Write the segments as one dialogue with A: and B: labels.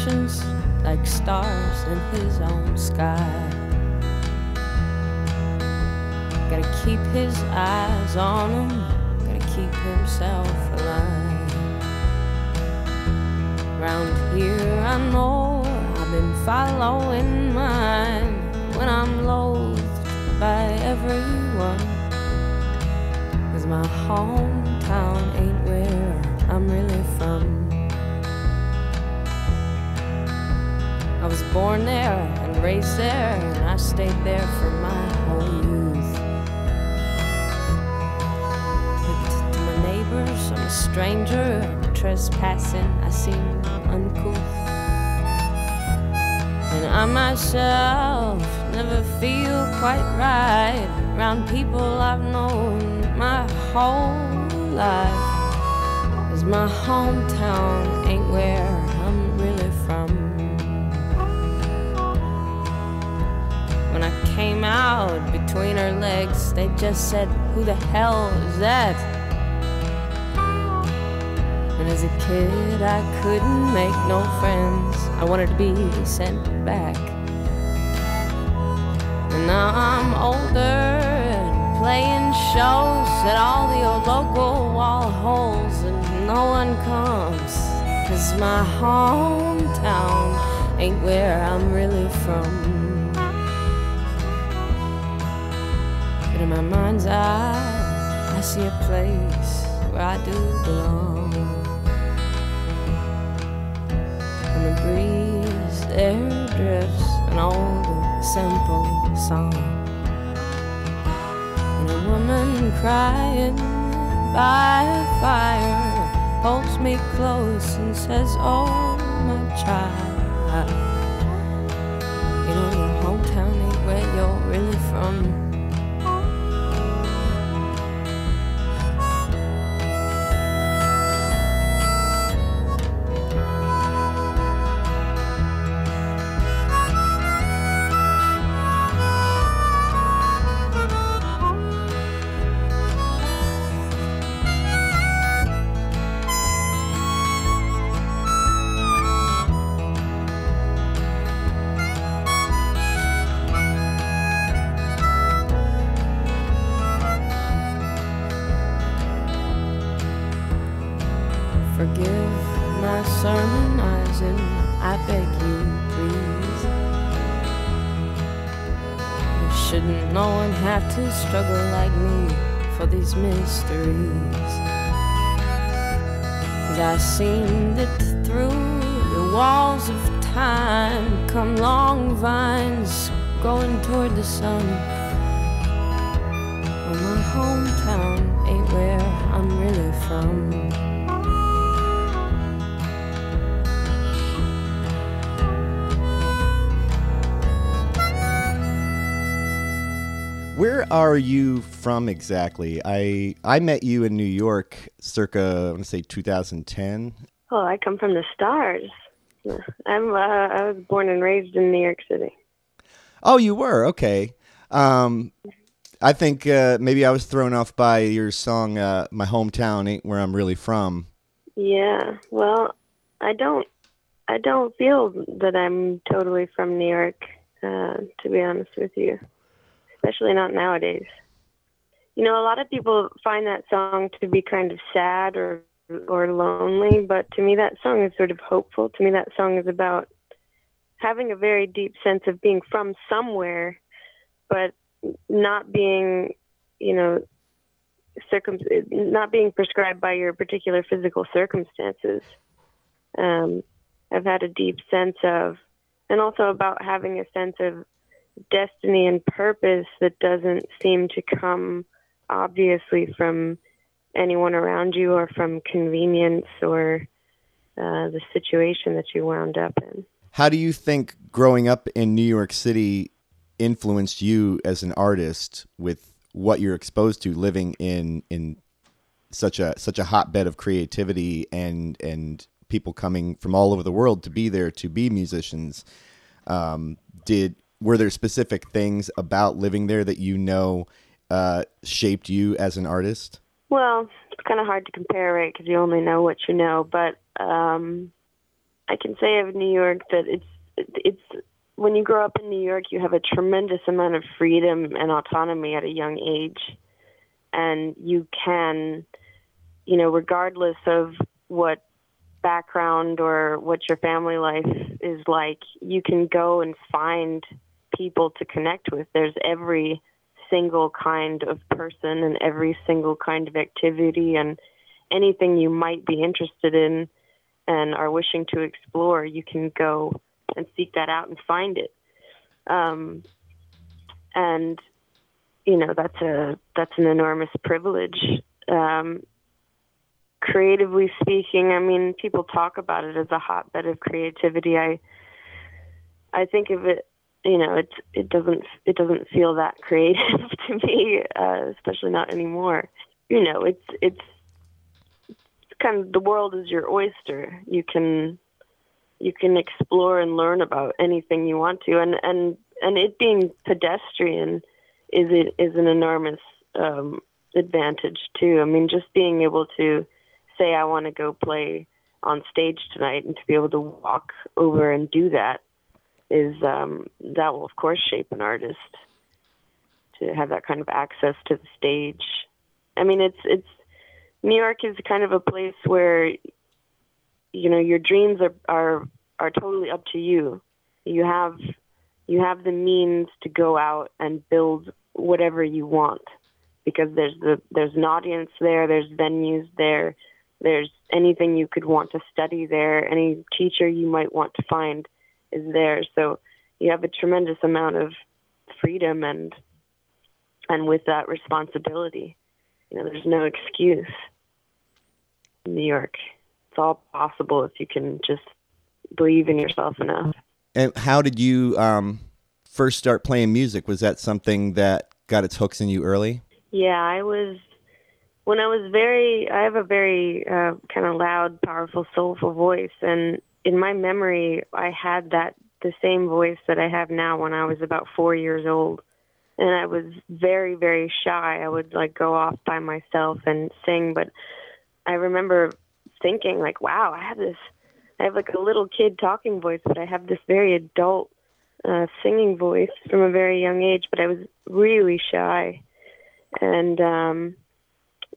A: intentions like stars in his own sky. Gotta keep his eyes on him, gotta keep himself alive. Round here, I know I've been following mine when I'm loathed by everyone. Cause my hometown ain't where I'm really from. I was born there and raised there, and I stayed there for my whole youth. But to my neighbors, I'm a stranger, trespassing, I seem uncouth. And I myself never feel quite right around people I've known my whole life. Cause my hometown ain't where came out between her legs, they just said, Who the hell is that? And as a kid, I couldn't make no friends. I wanted to be sent back. And now I'm older and playing shows at all the old local wall holes, and no one comes. Cause my hometown ain't where I'm really from. My mind's eye, I see a place where I do belong. And the breeze there drifts an old simple song. And a woman crying by a fire holds me close and says, Oh, my child. Mysteries? Cause I seen that through the walls of time come long vines going toward the sun. Well, my hometown ain't where I'm really from.
B: Are you from exactly? I I met you in New York circa I want to say 2010.
C: Oh, I come from the stars. I'm. Uh, I was born and raised in New York City.
B: Oh, you were okay. Um, I think uh, maybe I was thrown off by your song uh, "My Hometown Ain't Where I'm Really From."
C: Yeah. Well, I don't. I don't feel that I'm totally from New York. Uh, to be honest with you, especially not nowadays. You know, a lot of people find that song to be kind of sad or or lonely, but to me that song is sort of hopeful. To me that song is about having a very deep sense of being from somewhere, but not being, you know, circum not being prescribed by your particular physical circumstances. Um, I've had a deep sense of, and also about having a sense of destiny and purpose that doesn't seem to come obviously from anyone around you or from convenience or uh, the situation that you wound up in.
B: How do you think growing up in New York City influenced you as an artist with what you're exposed to living in in such a such a hotbed of creativity and and people coming from all over the world to be there to be musicians um, did were there specific things about living there that you know uh, shaped you as an artist
C: Well, it's kind of hard to compare, right? Because you only know what you know. But um, I can say of New York that it's it's when you grow up in New York, you have a tremendous amount of freedom and autonomy at a young age, and you can, you know, regardless of what background or what your family life is like, you can go and find people to connect with. There's every single kind of person and every single kind of activity and anything you might be interested in and are wishing to explore, you can go and seek that out and find it. Um, and you know that's a that's an enormous privilege. Um, creatively speaking, I mean, people talk about it as a hotbed of creativity. I I think of it, you know, it it doesn't it doesn't feel that creative to me, uh, especially not anymore. You know, it's it's kind of the world is your oyster. You can you can explore and learn about anything you want to, and and and it being pedestrian is it is an enormous um, advantage too. I mean, just being able to say I want to go play on stage tonight and to be able to walk over and do that is um, that will of course shape an artist to have that kind of access to the stage. I mean, it's it's New York is kind of a place where you know your dreams are are are totally up to you. You have you have the means to go out and build whatever you want because there's the there's an audience there, there's venues there, there's anything you could want to study there, any teacher you might want to find is there. So you have a tremendous amount of freedom and and with that responsibility. You know, there's no excuse. In New York. It's all possible if you can just believe in yourself enough.
B: And how did you um, first start playing music? Was that something that got its hooks in you early?
C: Yeah, I was when I was very. I have a very uh, kind of loud, powerful, soulful voice, and in my memory, I had that the same voice that I have now when I was about four years old. And I was very, very shy. I would like go off by myself and sing, but I remember thinking like, wow, I have this, I have like a little kid talking voice, but I have this very adult uh, singing voice from a very young age. But I was really shy, and um,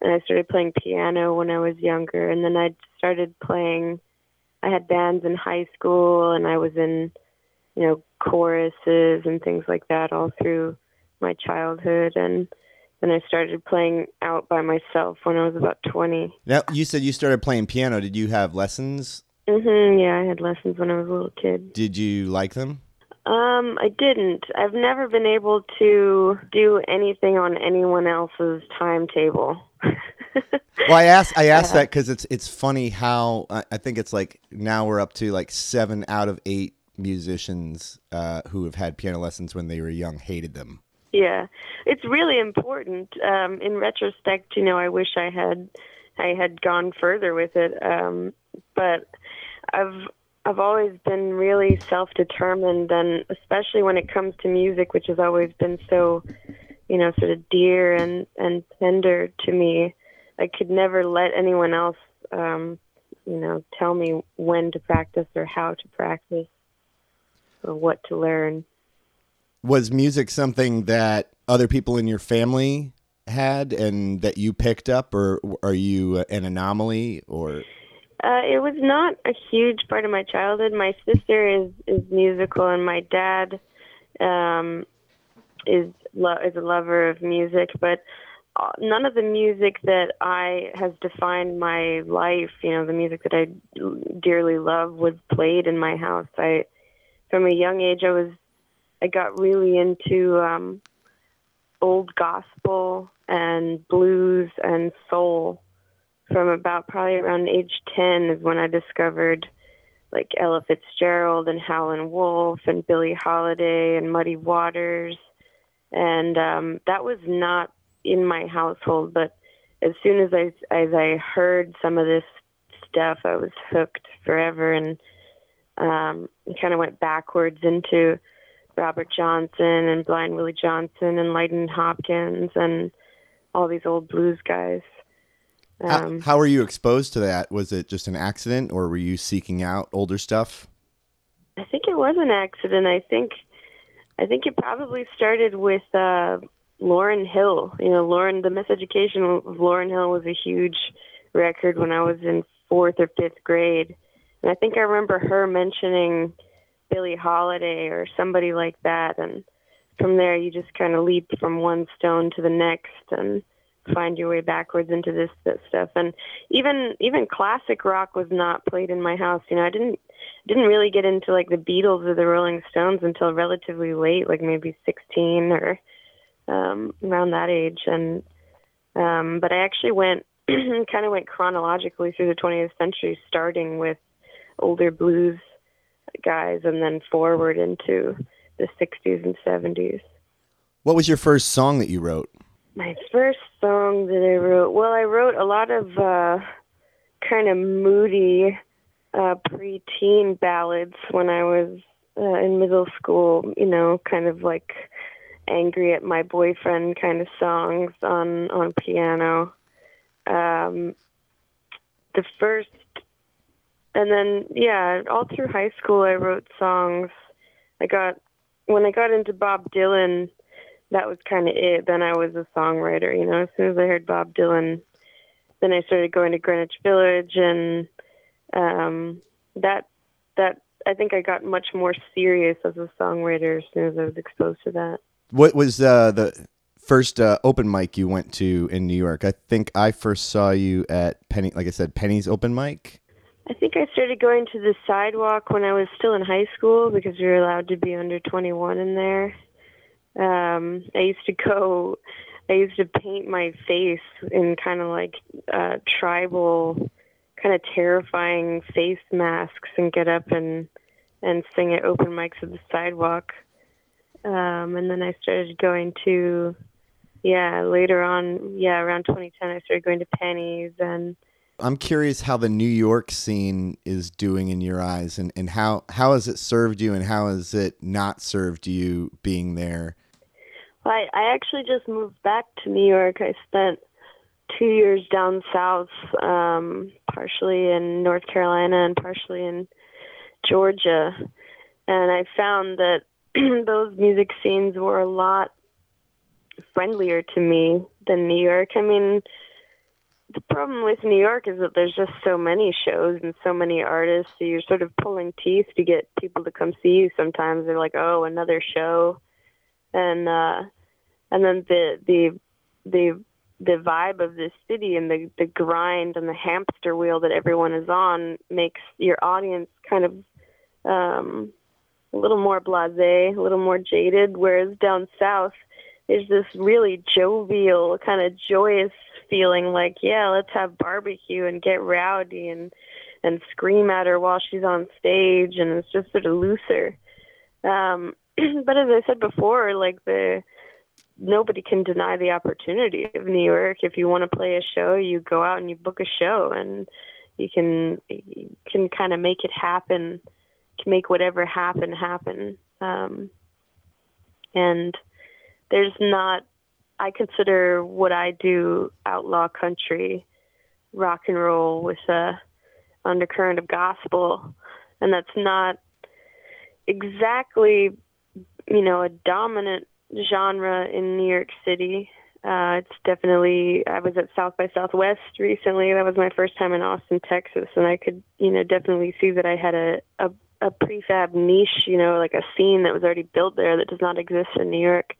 C: and I started playing piano when I was younger, and then I started playing. I had bands in high school, and I was in, you know, choruses and things like that all through my childhood, and then I started playing out by myself when I was about 20.
B: Now, you said you started playing piano. Did you have lessons?
C: Mhm. Yeah, I had lessons when I was a little kid.
B: Did you like them?
C: Um, I didn't. I've never been able to do anything on anyone else's timetable.
B: well, I asked I asked that because it's it's funny how I, I think it's like now we're up to like seven out of eight musicians uh, who have had piano lessons when they were young hated them.
C: Yeah, it's really important. Um, in retrospect, you know, I wish I had I had gone further with it. Um, but I've I've always been really self-determined, and especially when it comes to music, which has always been so, you know, sort of dear and and tender to me. I could never let anyone else, um, you know, tell me when to practice or how to practice or what to learn.
B: Was music something that other people in your family had and that you picked up or are you an anomaly or?
C: Uh, it was not a huge part of my childhood. My sister is is musical and my dad um is lo- is a lover of music but uh, none of the music that I has defined my life, you know, the music that I dearly love was played in my house. I, from a young age, I was I got really into um, old gospel and blues and soul from about probably around age 10 is when I discovered like Ella Fitzgerald and Howlin' Wolf and Billie Holiday and Muddy Waters. And um, that was not in my household, but as soon as I as I heard some of this stuff, I was hooked forever and um, kind of went backwards into Robert Johnson and Blind Willie Johnson and Lightnin' Hopkins and all these old blues guys. Um,
B: how, how were you exposed to that? Was it just an accident, or were you seeking out older stuff?
C: I think it was an accident. I think I think it probably started with uh, Lauryn Hill. You know, Lauryn, the Miseducation of Lauryn Hill was a huge record when I was in fourth or fifth grade, and I think I remember her mentioning Billie Holiday or somebody like that, and from there you just kind of leap from one stone to the next and find your way backwards into this, this stuff. And even even classic rock was not played in my house. You know i didn't didn't really get into like the beatles or the rolling stones until relatively late like maybe 16 or um around that age and um but i actually went kind of went chronologically through the 20th century starting with older blues guys and then forward into the 60s and 70s
B: What was your first song that you wrote?
C: my first song that I wrote, well, I wrote a lot of uh, kind of moody uh, preteen ballads when I was uh, in middle school. You know, kind of like angry at my boyfriend kind of songs on on piano. Um, the first, and then yeah, all through high school I wrote songs. I got when I got into Bob Dylan that was kind of it. Then I was a songwriter, you know. As soon as I heard Bob Dylan, then I started going to Greenwich Village, and um, that that I think I got much more serious as a songwriter as soon as I was exposed to that.
B: What was uh, the first uh, open mic you went to in New York? I think I first saw you at Penny, like I said, Penny's open mic.
C: I think I started going to the sidewalk when I was still in high school because we were allowed to be under 21 in there. Um, I used to go, I used to paint my face in kind of like uh, tribal, kind of terrifying face masks and get up and and sing at open mics at the sidewalk. Um, and then I started going to, yeah, later on, yeah, around 2010, I started going to Penny's and
B: I'm curious how the New York scene is doing in your eyes, and, and how how has it served you, and how has it not served you being there?
C: Well, I, I actually just moved back to New York. I spent two years down south, um, partially in North Carolina and partially in Georgia, and I found that those music scenes were a lot friendlier to me than New York. I mean, the problem with New York is that there's just so many shows and so many artists, so you're sort of pulling teeth to get people to come see you. Sometimes they're like, "Oh, another show," and uh, and then the the the the vibe of this city and the the grind and the hamster wheel that everyone is on makes your audience kind of um, a little more blasé, a little more jaded. Whereas down south, there's this really jovial, kind of joyous feeling like, yeah, let's have barbecue and get rowdy and and scream at her while she's on stage, and it's just sort of looser. Um, but as I said before, like the nobody can deny the opportunity of New York. If you want to play a show, you go out and you book a show, and you can you can kind of make it happen, make whatever happen happen. Um, and there's not. I consider what I do outlaw country, rock and roll with a undercurrent of gospel, and that's not exactly, you know, a dominant genre in New York City. Uh, it's definitely. I was at South by Southwest recently. That was my first time in Austin, Texas, and I could, you know, definitely see that I had a a, a prefab niche, you know, like a scene that was already built there that does not exist in New York.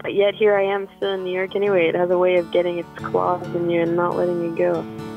C: But yet here I am still in New York anyway. It has a way of getting its claws in you and not letting you go.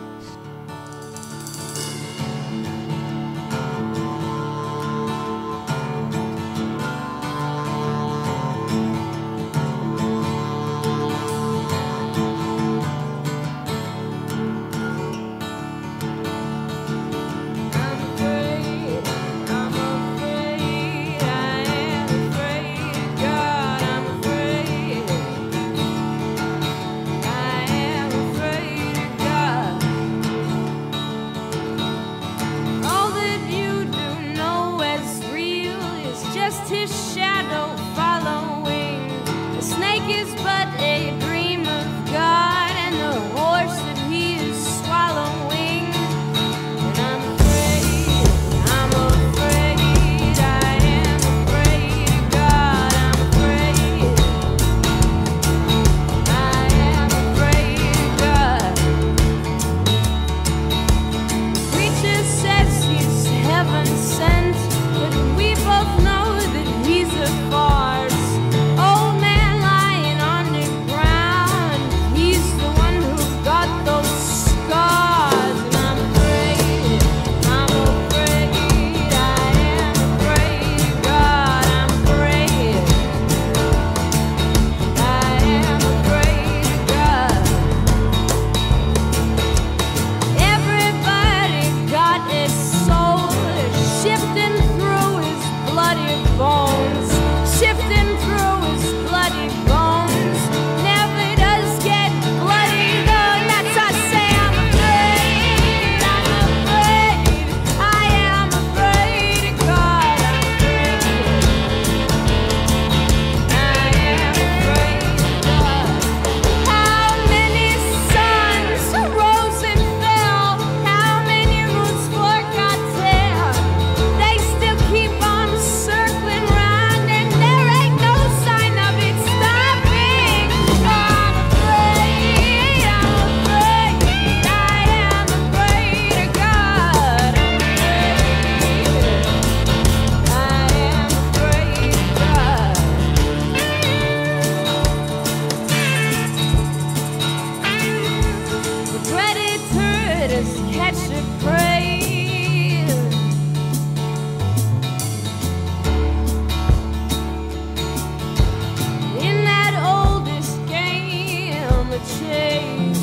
A: change.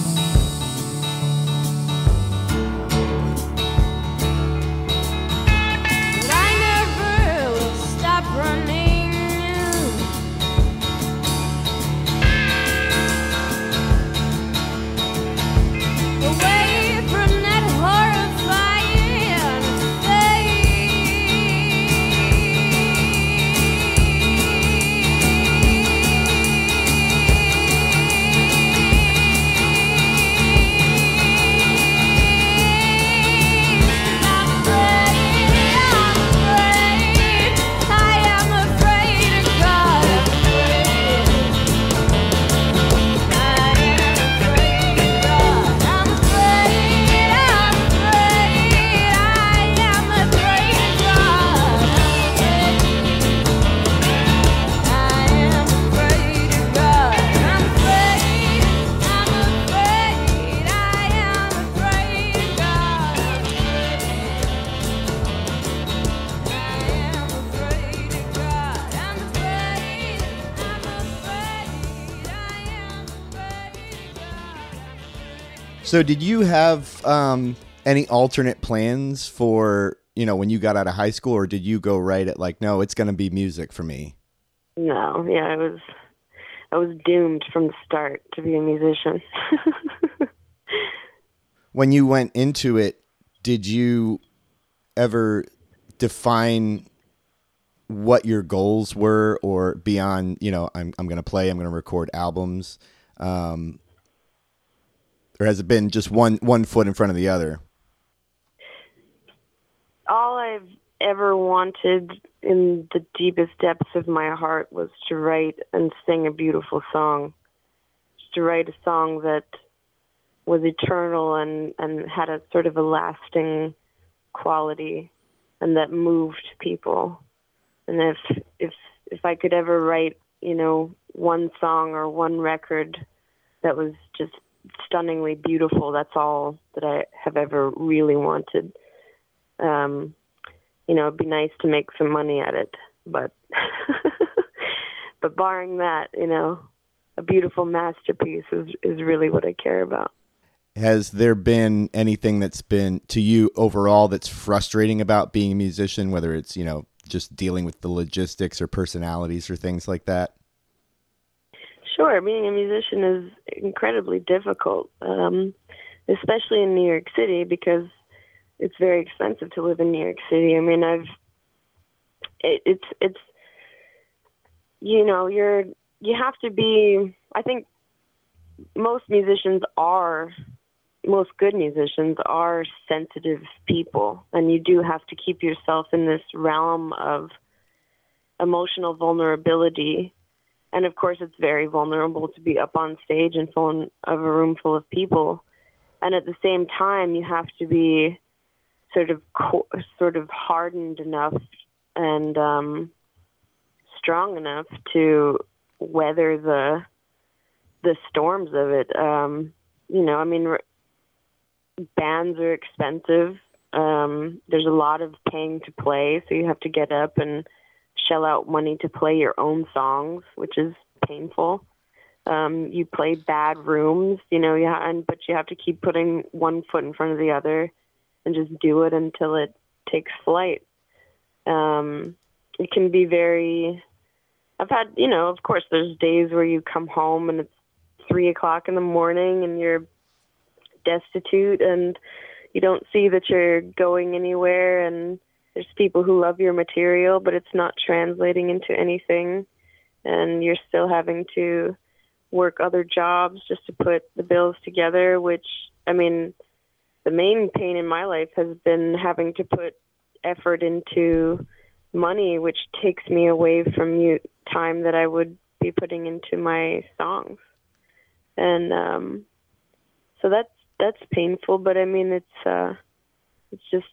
B: So, did you have um, any alternate plans for you know when you got out of high school, or did you go right at like, no, it's going to be music for me?
C: No, yeah, I was I was doomed from the start to be a musician.
B: when you went into it, did you ever define what your goals were or beyond, you know, I'm, I'm going to play, I'm going to record albums? Um, or has it been just one, one foot in front of the other?
C: All I've ever wanted in the deepest depths of my heart was to write and sing a beautiful song. Just to write a song that was eternal and, and had a sort of a lasting quality and that moved people. And if if if I could ever write, you know, one song or one record that was just stunningly beautiful, that's all that I have ever really wanted. Um, you know, it'd be nice to make some money at it, but but barring that, you know, a beautiful masterpiece is is really what I care about.
B: Has there been anything that's been to you overall that's frustrating about being a musician, whether it's, you know, just dealing with the logistics or personalities or things like that?
C: Sure, being a musician is incredibly difficult, um, especially in New York City because it's very expensive to live in New York City. I mean, I've it, it's it's you know you're you have to be. I think most musicians are most good musicians are sensitive people, and you do have to keep yourself in this realm of emotional vulnerability. And of course, it's very vulnerable to be up on stage in front of a room full of people. And at the same time, you have to be sort of co- sort of hardened enough and um, strong enough to weather the the storms of it. Um, you know, I mean, bands are expensive. Um, there's a lot of paying to play, so you have to get up and shell out money to play your own songs, which is painful. Um, you play bad rooms, you know, yeah, and but you have to keep putting one foot in front of the other and just do it until it takes flight. Um, it can be very. I've had, you know, of course, there's days where you come home and it's three o'clock in the morning and you're destitute and you don't see that you're going anywhere and there's people who love your material but it's not translating into anything. And you're still having to work other jobs just to put the bills together which i mean the main pain in my life has been having to put effort into money which takes me away from you time that i would be putting into my songs. And um so that's that's painful, but I mean it's uh it's just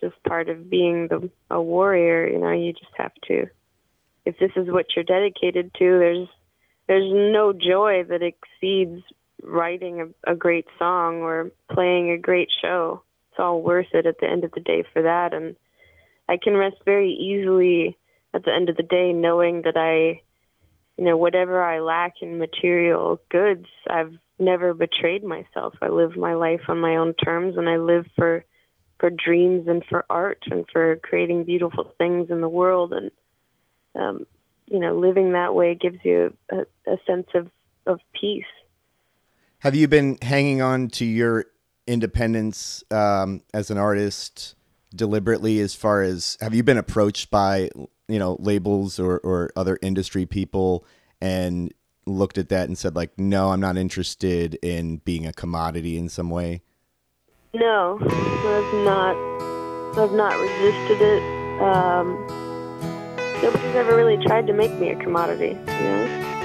C: just part of being the a warrior, you know, you just have to if this is what you're dedicated to, there's there's no joy that exceeds writing a, a great song or playing a great show. It's all worth it at the end of the day for that and I can rest very easily at the end of the day knowing that I you know whatever I lack in material goods I've never betrayed myself. I live my life on my own terms, and I live for for dreams and for art and for creating beautiful things in the world. And um, you know, living that way gives you a, a sense of of peace.
B: Have you been hanging on to your independence um, as an artist deliberately? As far as have you been approached by you know labels or or other industry people and looked at that and said like no i'm not interested in being a commodity in some way
C: no i've not i've not resisted it. Um, nobody's ever really tried to make me a commodity you know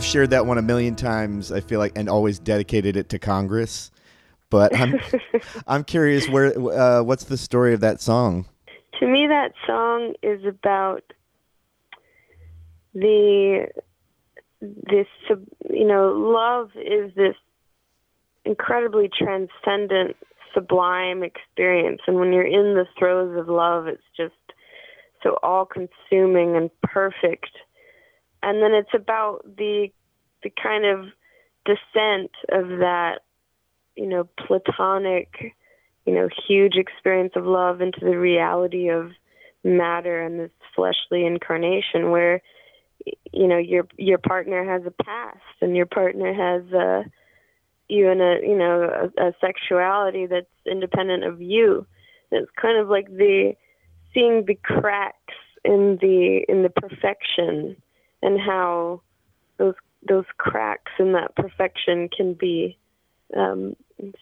B: I've shared that one a million times. I feel like, and always dedicated it to Congress. But I'm, I'm curious where, uh, what's the story of that song?
C: To me, that song is about the this you know love is this incredibly transcendent sublime experience and when you're in the throes of love it's just so all consuming and perfect and then it's about the the kind of descent of that you know platonic you know huge experience of love into the reality of matter and this fleshly incarnation where you know your your partner has a past and your partner has a even a you know a, a sexuality that's independent of you. It's kind of like the seeing the cracks in the in the perfection and how those those cracks in that perfection can be um,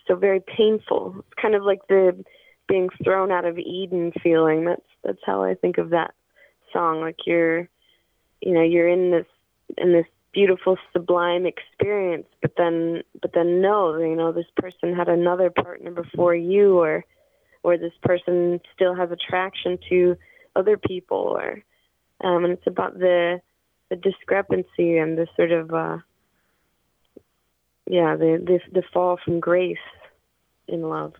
C: so very painful. It's kind of like the being thrown out of Eden feeling. That's that's how I think of that song. Like you're, you know, you're in this in this beautiful sublime experience, but then but then no, you know, this person had another partner before you, or or this person still has attraction to other people, or um, and it's about the the discrepancy and the sort of uh, yeah the, the the fall from grace in love.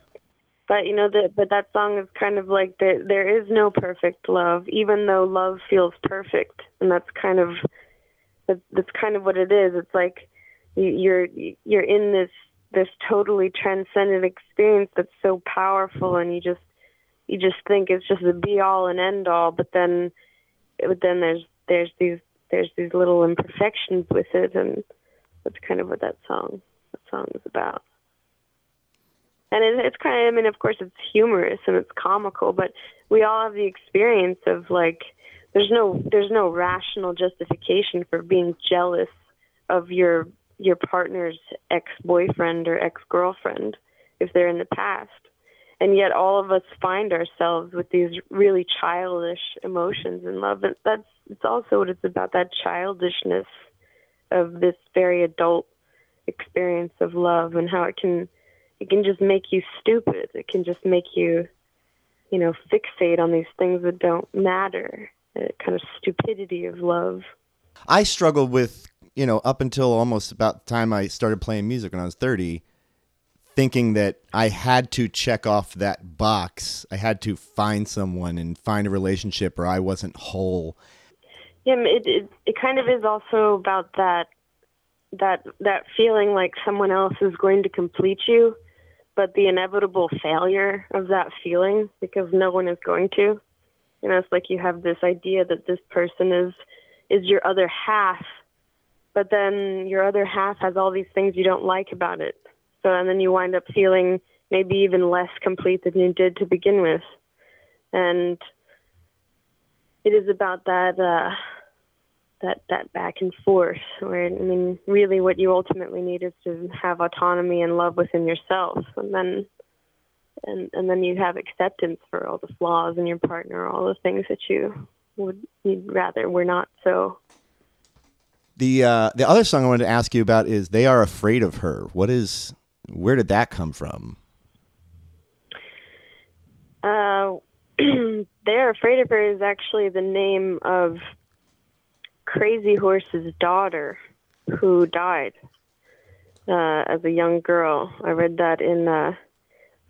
C: But you know that but that song is kind of like there there is no perfect love, even though love feels perfect, and that's kind of That's, that's kind of what it is. It's like you, you're you're in this this totally transcendent experience that's so powerful, and you just you just think it's just the be all and end all. But then, but then there's there's these there's these little imperfections with it, and that's kind of what that song that song is about. And it, it's kind of I mean, of course, it's humorous and it's comical, but we all have the experience of like there's no there's no rational justification for being jealous of your your partner's ex-boyfriend or ex-girlfriend if they're in the past and yet all of us find ourselves with these really childish emotions in love. And that's it's also what it's about that childishness of this very adult experience of love and how it can it can just make you stupid. It can just make you you know fixate on these things that don't matter a kind of stupidity of love.
B: I struggled with, you know, up until almost about the time I started playing music when I was 30, thinking that I had to check off that box. I had to find someone and find a relationship or I wasn't whole.
C: Yeah, it, it it kind of is also about that that that feeling like someone else is going to complete you, but the inevitable failure of that feeling because no one is going to. You know, it's like you have this idea that this person is is your other half, but then your other half has all these things you don't like about it. So and then you wind up feeling maybe even less complete than you did to begin with. And it is about that uh that that back and forth where I mean really what you ultimately need is to have autonomy and love within yourself and then and and then you have acceptance for all the flaws in your partner, all the things that you would you'd rather were not so.
B: The uh, the other song I wanted to ask you about is "They Are Afraid of Her." What is where did that come from?
C: Uh, They're Afraid of Her is actually the name of Crazy Horse's daughter who died uh, as a young girl. I read that in, uh,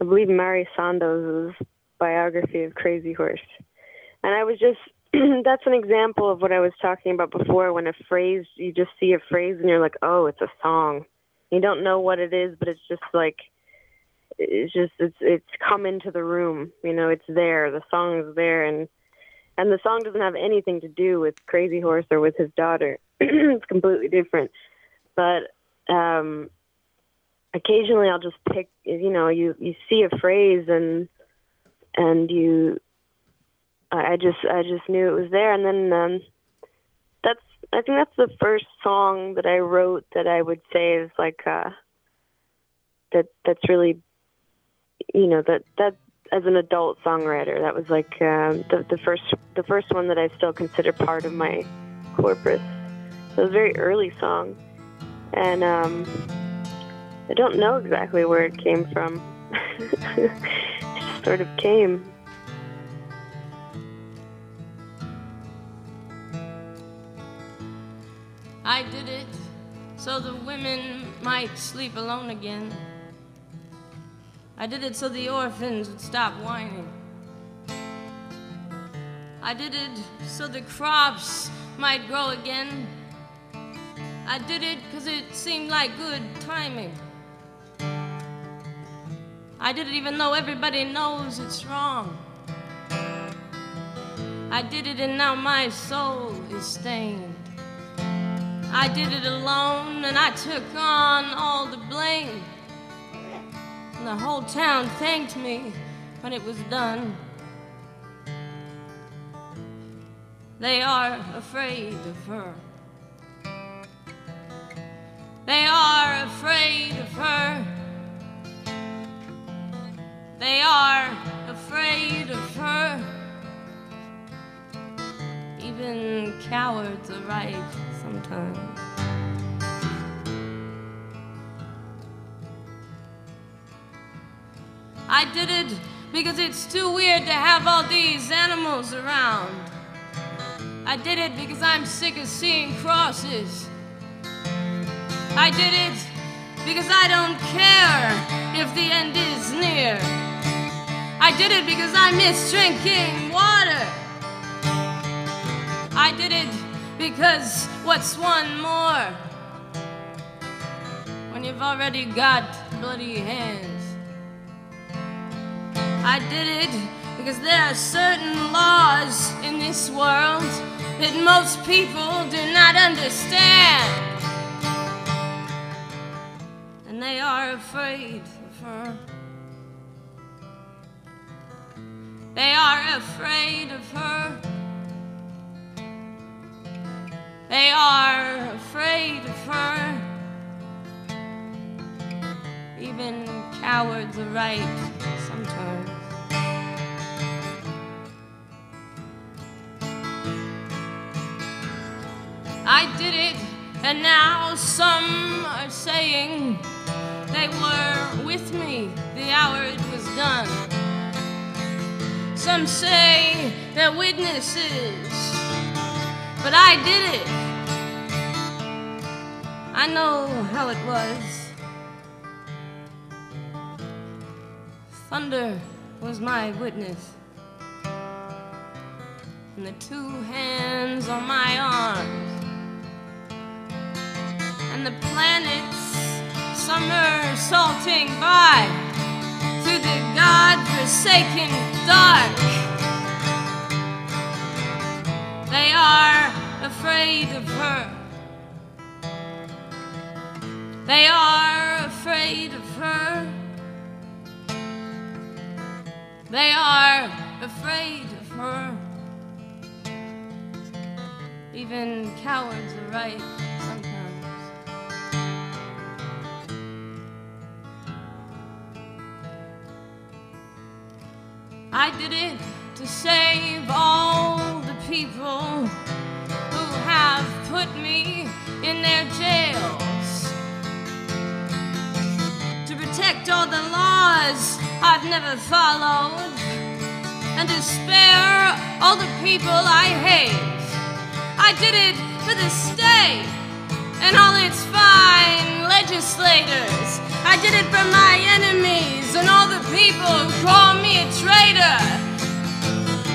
C: I believe, Mari Sandoz' biography of Crazy Horse. And I was just, that's an example of what I was talking about before when a phrase, you just see a phrase and you're like, oh, it's a song. You don't know what it is, but it's just like, it's just it's it's come into the room you know it's there. The song is there. And and the song doesn't have anything to do with crazy horse or with his daughter. It's completely different. But um occasionally i'll just pick you know you you see a phrase and and you i just i just knew it was there. And then um i think that's the first song that i wrote that i would say is like uh that that's really you know that that as an adult songwriter that was like um, the the first the first one that I still consider part of my corpus. It was a very early song, and um, I don't know exactly where it came from. it just sort of came.
A: So the women might sleep alone again. I did it so the orphans would stop whining. I did it so the crops might grow again. I did it because it seemed like good timing. I did it even though everybody knows it's wrong. I did it and now my soul is stained. I did it alone and I took on all the blame. And the whole town thanked me when it was done. They are afraid of her. They are afraid of her. They are afraid of her. Even cowards are right I did it because it's too weird to have all these animals around. I did it because I'm sick of seeing crosses. I did it because I don't care if the end is near. I did it because I miss drinking water. I did it Because what's one more when you've already got bloody hands? I did it because there are certain laws in this world that most people do not understand. And they are afraid of her. They are afraid of her. They are afraid of her. Even cowards are right sometimes. I did it, and now some are saying they were with me the hour it was done. Some say they're witnesses, but I did it. I know how it was. Thunder was my witness, and the two hands on my arms and the planets somersaulting by through the god-forsaken dark. They are afraid of her. They are afraid of her. They are afraid of her. Even cowards are right sometimes. I did it to save all the people who have put me in their jails. Protect all the laws I've never followed. And to spare all the people I hate. I did it for the state and all its fine legislators. I did it for my enemies and all the people who call me a traitor.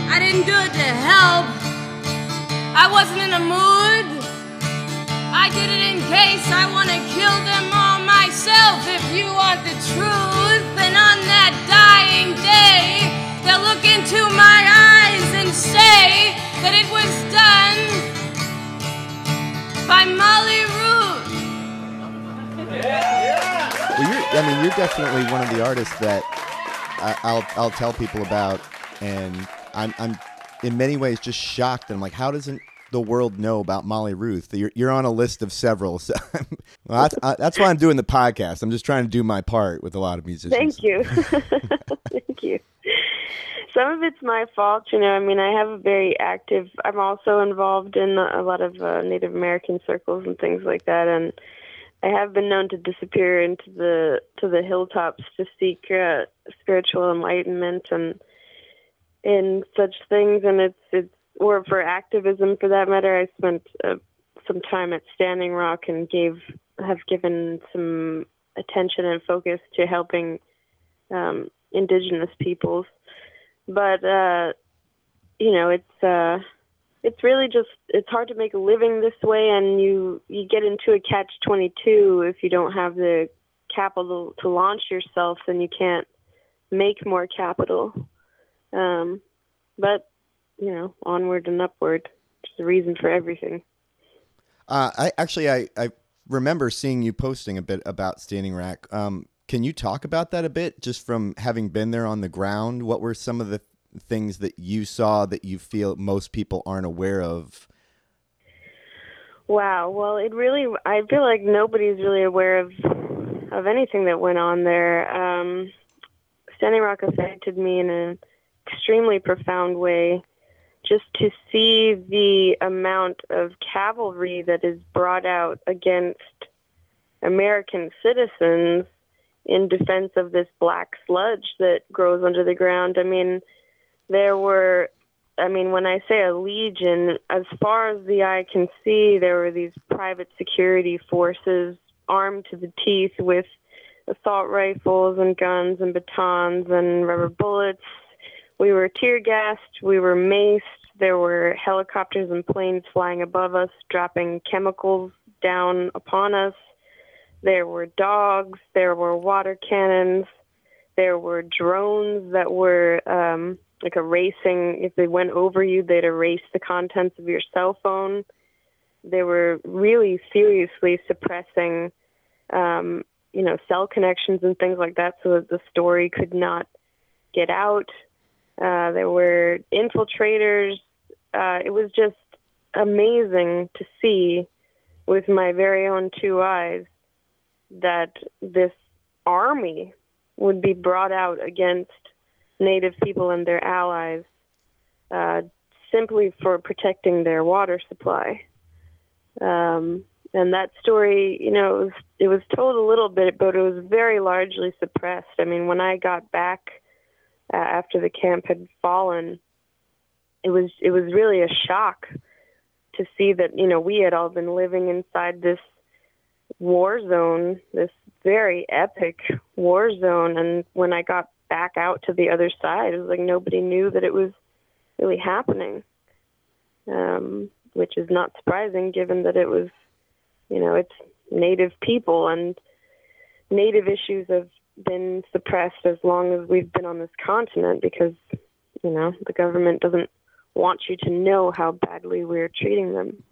A: I didn't do it to help. I wasn't in a mood. I did it in case I want to kill them all myself. If you want the truth, and on that dying day, they'll look into my eyes and say that it was done by Molly Ruth.
B: Well, you're, I mean, you're definitely one of the artists that I, I'll I'll tell people about, and I'm I'm in many ways just shocked. I'm like, how doesn't the world know about Molly Ruth? You're you're on a list of several. So well, that's I, that's why I'm doing the podcast. I'm just trying to do my part with a lot of musicians.
C: Thank you. Thank you. Some of it's my fault, you know. I mean, I have a very active. I'm also involved in a lot of uh, Native American circles and things like that, and I have been known to disappear into the to the hilltops to seek uh, spiritual enlightenment and in such things. And it's it's or for activism, for that matter. I spent uh, some time at Standing Rock and gave have given some attention and focus to helping um, indigenous peoples but uh, you know, it's uh, it's really just it's hard to make a living this way, and you you get into a catch twenty two if you don't have the capital to launch yourself, then you can't make more capital. Um, but you know, onward and upward. There's a reason for everything.
B: Uh, I actually I, I remember seeing you posting a bit about Standing Rock. Um, can you talk about that a bit, just from having been there on the ground? What were some of the things that you saw that you feel most people aren't aware of?
C: Wow. Well, it really, I feel like nobody's really aware of of anything that went on there. Um, Standing Rock affected me in an extremely profound way. Just to see the amount of cavalry that is brought out against American citizens in defense of this black sludge that grows under the ground. I mean, there were, I mean, when I say a legion, as far as the eye can see, there were these private security forces armed to the teeth with assault rifles and guns and batons and rubber bullets. We were tear gassed, we were maced. There were helicopters and planes flying above us, dropping chemicals down upon us. There were dogs. There were water cannons. There were drones that were um, like erasing. If they went over you, they'd erase the contents of your cell phone. They were really seriously suppressing, um, you know, cell connections and things like that, so that the story could not get out. Uh, there were infiltrators. Uh, it was just amazing to see with my very own two eyes that this army would be brought out against Native people and their allies uh, simply for protecting their water supply. Um, and that story, you know, it was, it was told a little bit, but it was very largely suppressed. I mean, when I got back uh, after the camp had fallen, it was it was really a shock to see that you know we had all been living inside this war zone, this very epic war zone, and when I got back out to the other side, it was like nobody knew that it was really happening, um, which is not surprising given that it was, you know, it's native people and native issues have been suppressed as long as we've been on this continent because, you know, the government doesn't want you to know how badly we're treating them.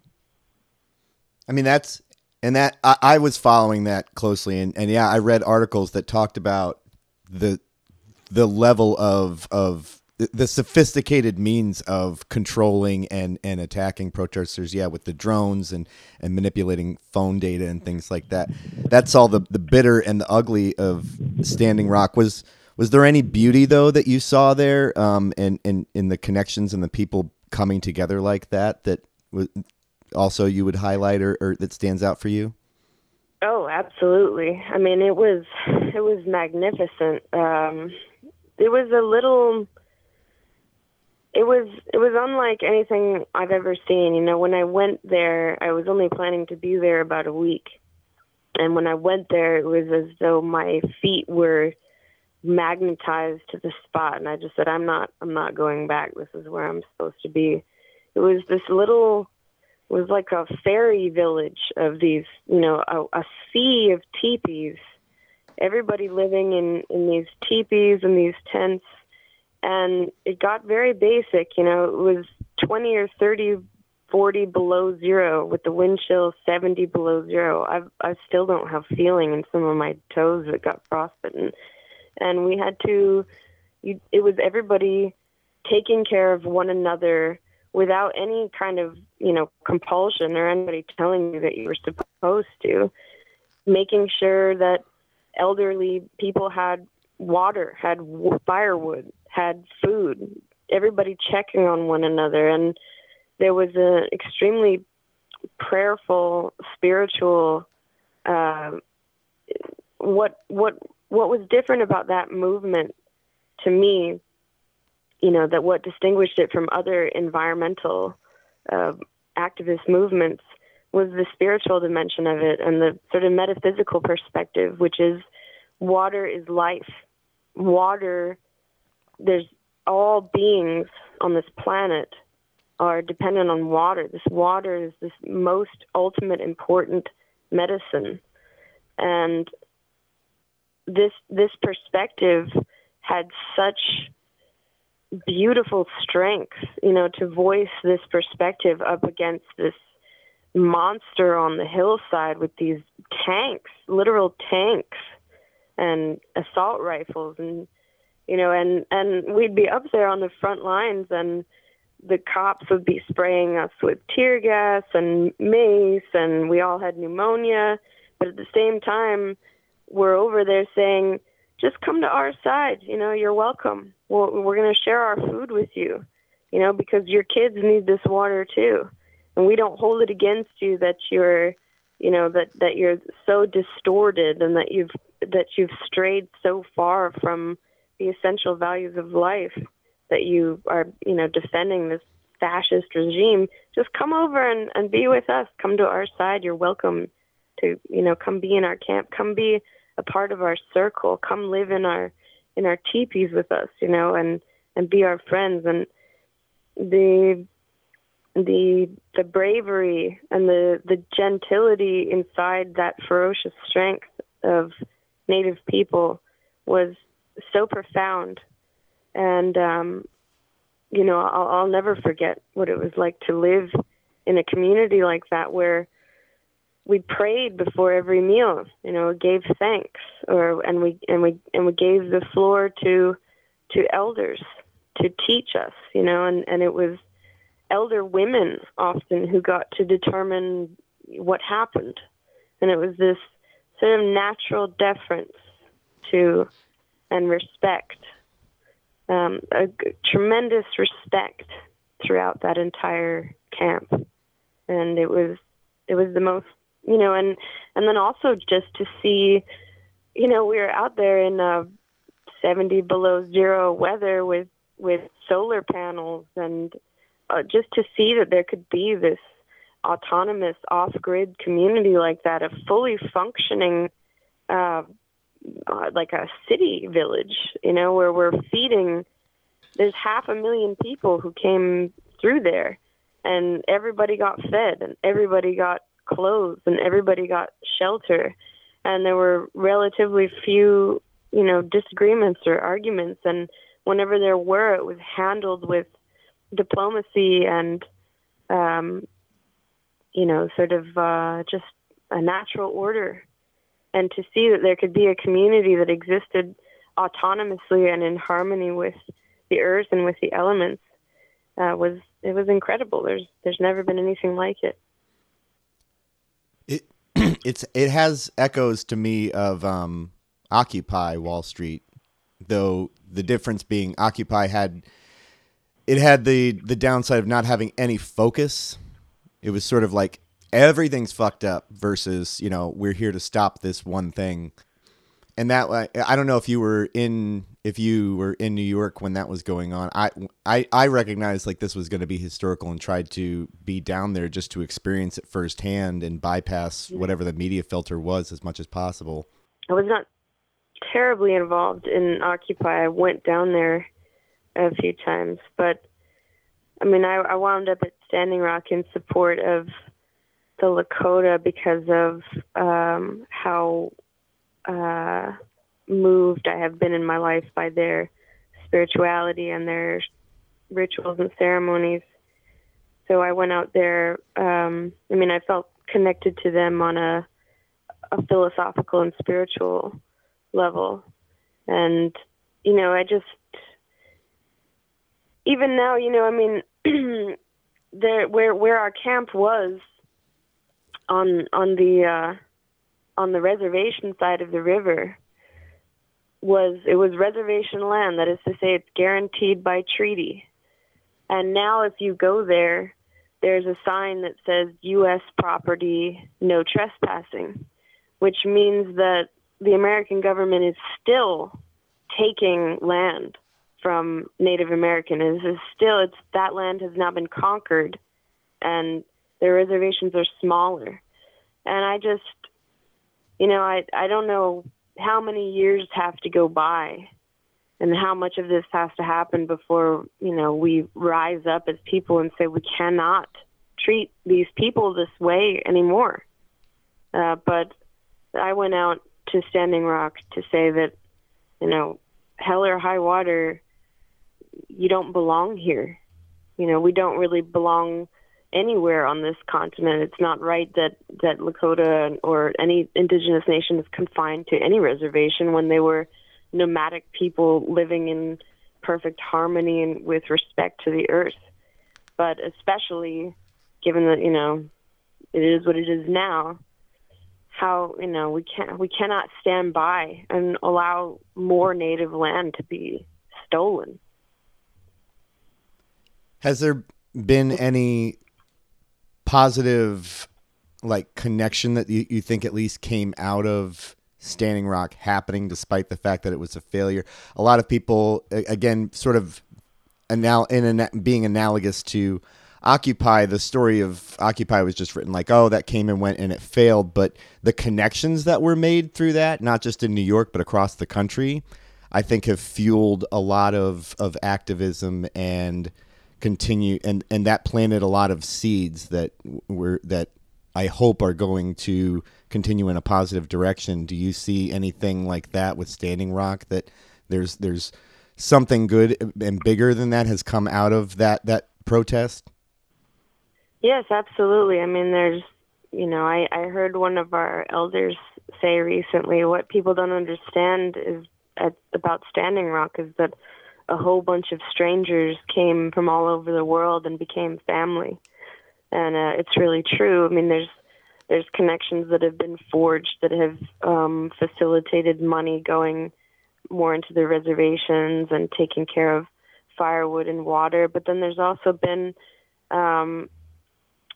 B: I mean, that's and that I, I was following that closely, and, and yeah, I read articles that talked about the the level of of the sophisticated means of controlling and, and attacking protesters, yeah, with the drones and, and manipulating phone data and things like that. That's all the, the bitter and the ugly of Standing Rock. Was was there any beauty though that you saw there, um, and in in the connections and the people coming together like that that was also you would highlight or, or that stands out for you?
C: Oh, absolutely. I mean, it was it was magnificent. Um, it was a little it was it was unlike anything I've ever seen. You know, when I went there, I was only planning to be there about a week. And when I went there, it was as though my feet were magnetized to the spot and I just said I'm not I'm not going back. This is where I'm supposed to be. It was this little it was like a fairy village of these, you know, a, a sea of teepees. Everybody living in in these teepees and these tents and it got very basic. You know, it was 20 or 30, 40 below zero with the wind chill 70 below zero. I I still don't have feeling in some of my toes that got frostbitten, and we had to. You, it was everybody taking care of one another without any kind of you know compulsion or anybody telling you that you were supposed to making sure that elderly people had water had firewood had food, everybody checking on one another, and there was an extremely prayerful, spiritual. Uh, what what what was different about that movement to me, you know, that what distinguished it from other environmental uh, activist movements was the spiritual dimension of it and the sort of metaphysical perspective, which is water is life. Water there's all beings on this planet are dependent on water. This water is this most ultimate important medicine. And this this perspective had such beautiful strength, you know, to voice this perspective up against this monster on the hillside with these tanks, literal tanks and assault rifles and you know, and and we'd be up there on the front lines, and the cops would be spraying us with tear gas and mace, and we all had pneumonia. But at the same time, we're over there saying, "Just come to our side. You know, you're welcome. We're, we're going to share our food with you. You know, because your kids need this water too, and we don't hold it against you that you're." you know that that you're so distorted and that you've that you've strayed so far from the essential values of life that you are, you know, defending this fascist regime, just come over and, and be with us. Come to our side. You're welcome to, you know, come be in our camp. Come be a part of our circle. Come live in our in our teepees with us, you know, and and be our friends. And the the the bravery and the the gentility inside that ferocious strength of native people was so profound. And um you know I'll, I'll never forget what it was like to live in a community like that where we prayed before every meal you know gave thanks or and we and we and we gave the floor to to elders to teach us you know and and it was elder women often who got to determine what happened. And it was this sort of natural deference to and respect um, a g- tremendous respect throughout that entire camp. And it was it was the most you know and and then also just to see you know we were out there in uh 70 below zero weather with with solar panels and uh, just to see that there could be this autonomous off-grid community like that a fully functioning uh, uh like a city village you know where we're feeding there's half a million people who came through there and everybody got fed and everybody got clothes and everybody got shelter and there were relatively few you know disagreements or arguments and whenever there were it was handled with diplomacy and um you know sort of uh just a natural order and to see that there could be a community that existed autonomously and in harmony with the earth and with the elements uh, was it was incredible. There's there's never been anything like it.
B: It it's it has echoes to me of um, Occupy Wall Street, though the difference being Occupy had it had the the downside of not having any focus. It was sort of like everything's fucked up versus you know we're here to stop this one thing and that I, I don't know if you were in if you were in New York when that was going on. I I, I recognized like this was going to be historical and tried to be down there just to experience it firsthand and bypass whatever the media filter was as much as possible.
C: I was not terribly involved in Occupy. I went down there a few times, but I mean, I, I wound up at Standing Rock in support of the Lakota because of um, how uh, moved I have been in my life by their spirituality and their rituals and ceremonies. So I went out there. Um, I mean, I felt connected to them on a, a philosophical and spiritual level, and you know, I just even now, you know, I mean, there where where our camp was on on the uh, on the reservation side of the river was it was reservation land. That is to say it's guaranteed by treaty. And now if you go there there's a sign that says US property no trespassing which means that the American government is still taking land from Native Americans is still it's that land has now been conquered and their reservations are smaller and I just you know, I I don't know how many years have to go by and how much of this has to happen before, you know, we rise up as people and say we cannot treat these people this way anymore. Uh, but I went out to Standing Rock to say that, you know, hell or high water, you don't belong here. You know, we don't really belong anywhere on this continent. It's not right that that Lakota or any indigenous nation is confined to any reservation when they were nomadic people living in perfect harmony and with respect to the earth. But especially given that you know it is what it is now, how you know we can't we cannot stand by and allow more native land to be stolen.
B: Has there been any positive like connection that you, you think at least came out of Standing Rock happening despite the fact that it was a failure. A lot of people again sort of anal- in an, being analogous to Occupy, the story of Occupy was just written like, oh, that came and went and it failed. But the connections that were made through that, not just in New York, but across the country, I think have fueled a lot of, of activism and continue and and that planted a lot of seeds that were that I hope are going to continue in a positive direction. Do you see anything like that with Standing Rock that there's there's something good and bigger than that has come out of that that protest?
C: Yes, absolutely. I mean, there's, you know, I, I heard one of our elders say recently what people don't understand is at, about Standing Rock is that a whole bunch of strangers came from all over the world and became family, and uh, it's really true. I mean, there's there's connections that have been forged that have um, facilitated money going more into the reservations and taking care of firewood and water. But then there's also been um,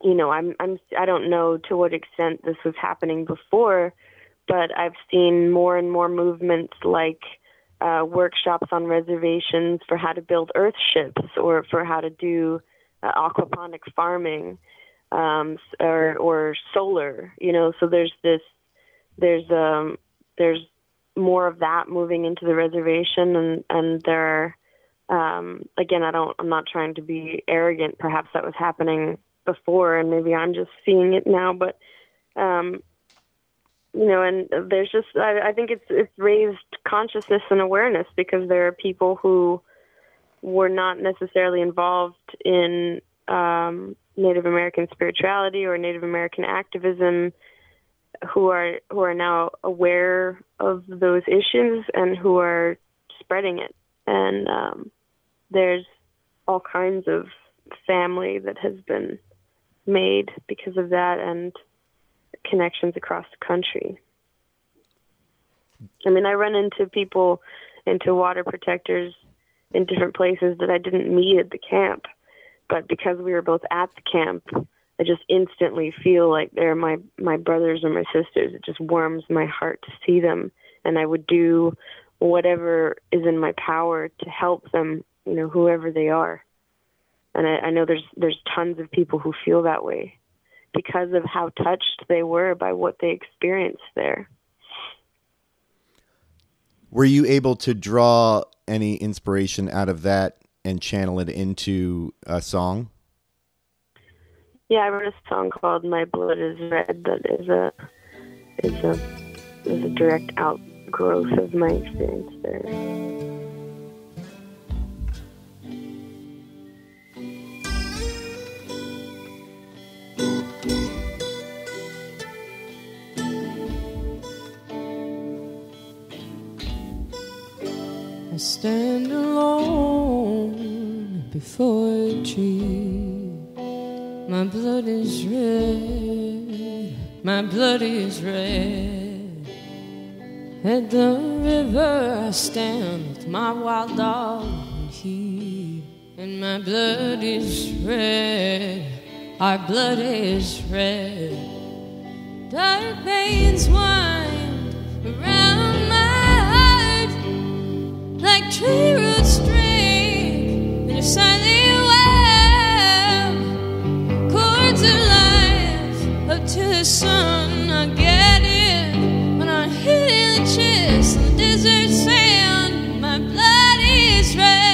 C: you know, I'm I'm I don't know to what extent this was happening before, but I've seen more and more movements like uh, workshops on reservations for how to build earth ships or for how to do uh, aquaponic farming um, or or solar. You know, so there's this there's um there's more of that moving into the reservation and and there are um, again I don't I'm not trying to be arrogant. Perhaps that was happening before, and maybe I'm just seeing it now. But um, you know, and there's just I, I think it's it's raised consciousness and awareness because there are people who were not necessarily involved in um, Native American spirituality or Native American activism who are who are now aware of those issues and who are spreading it. And um, there's all kinds of family that has been made because of that and connections across the country. I mean, I run into people, into water protectors in different places that I didn't meet at the camp, but because we were both at the camp, I just instantly feel like they're my my brothers or my sisters. It just warms my heart to see them, and I would do whatever is in my power to help them, you know, whoever they are and I, I know there's there's tons of people who feel that way because of how touched they were by what they experienced there.
B: Were you able to draw any inspiration out of that and channel it into a song?
C: Yeah, I wrote a song called "My Blood Is Red" that is a is a is a direct outgrowth of my experience there.
A: I stand alone before a tree. My blood is red, my blood is red. At the river I stand with my wild dog and he, and my blood is red, our blood is red. Dark veins wind around my desert sand. My blood is red.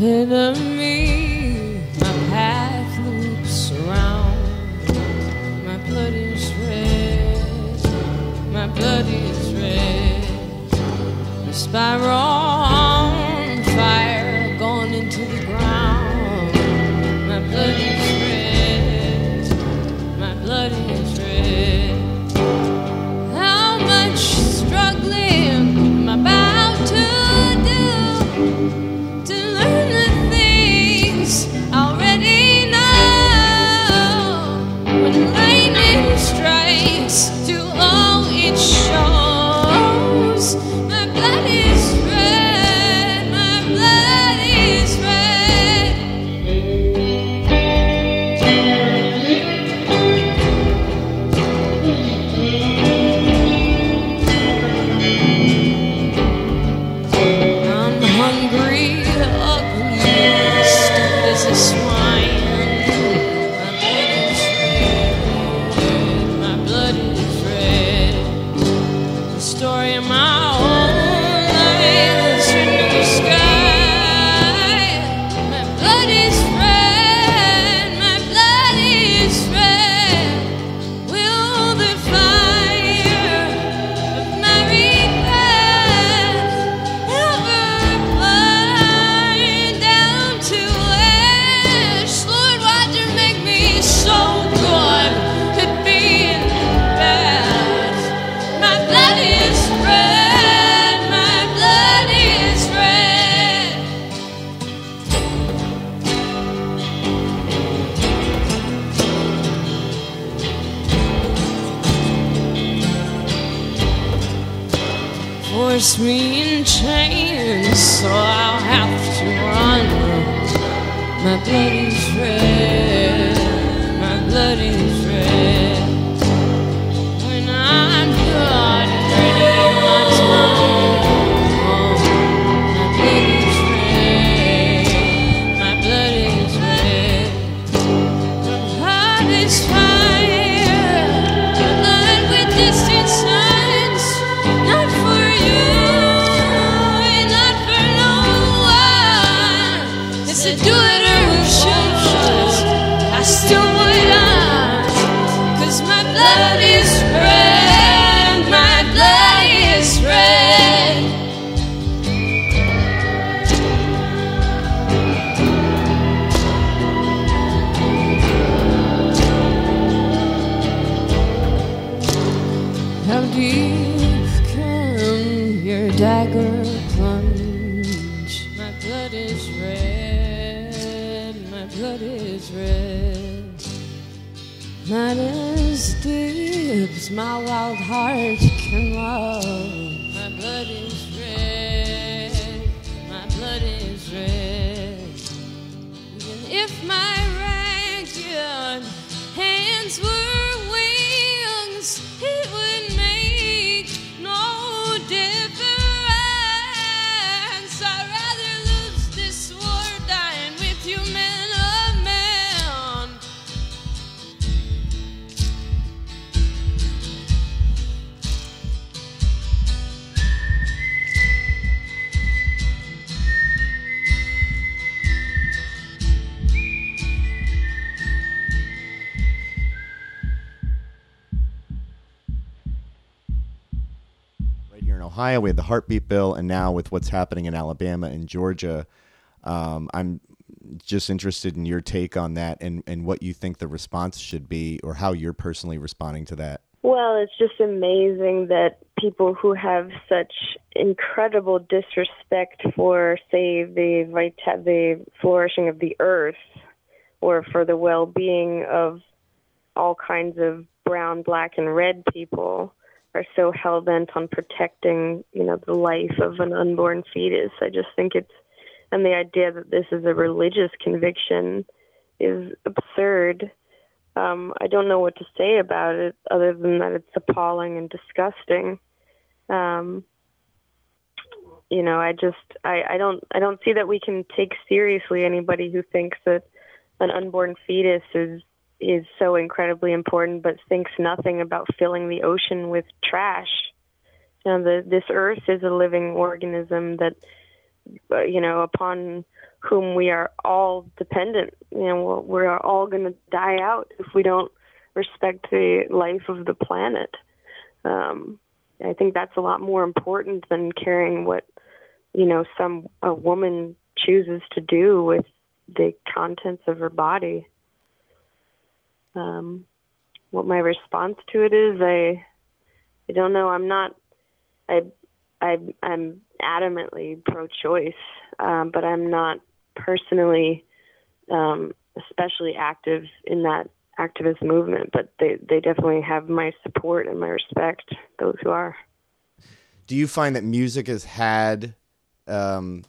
A: Ahead of me, my path loops around. My blood is red, my blood is red. The spiral
B: Ohio. We had the heartbeat bill, and now with what's happening in Alabama and Georgia, um, I'm just interested in your take on that and, and what you think the response should be, or how you're personally responding to that.
C: Well, it's just amazing that people who have such incredible disrespect for, say, the vita- the flourishing of the earth, or for the well-being of all kinds of brown, black, and red people, are so hell bent on protecting, you know, the life of an unborn fetus. I just think it's, and the idea that this is a religious conviction is absurd. Um, I don't know what to say about it other than that it's appalling and disgusting. Um, you know, I just I, I don't I don't see that we can take seriously anybody who thinks that an unborn fetus is is so incredibly important, but thinks nothing about filling the ocean with trash. You know, the, this earth is a living organism that, uh, you know, upon whom we are all dependent. You know, we're, we're all going to die out if we don't respect the life of the planet. Um, I think that's a lot more important than caring what, you know, some a woman chooses to do with the contents of her body. Um, what my response to it is, I, I don't know. I'm not. I, I, I'm adamantly pro-choice, um, but I'm not personally, um, especially active in that activist movement. But they, they definitely have my support and my respect. Those who are.
B: Do you find that music has had um,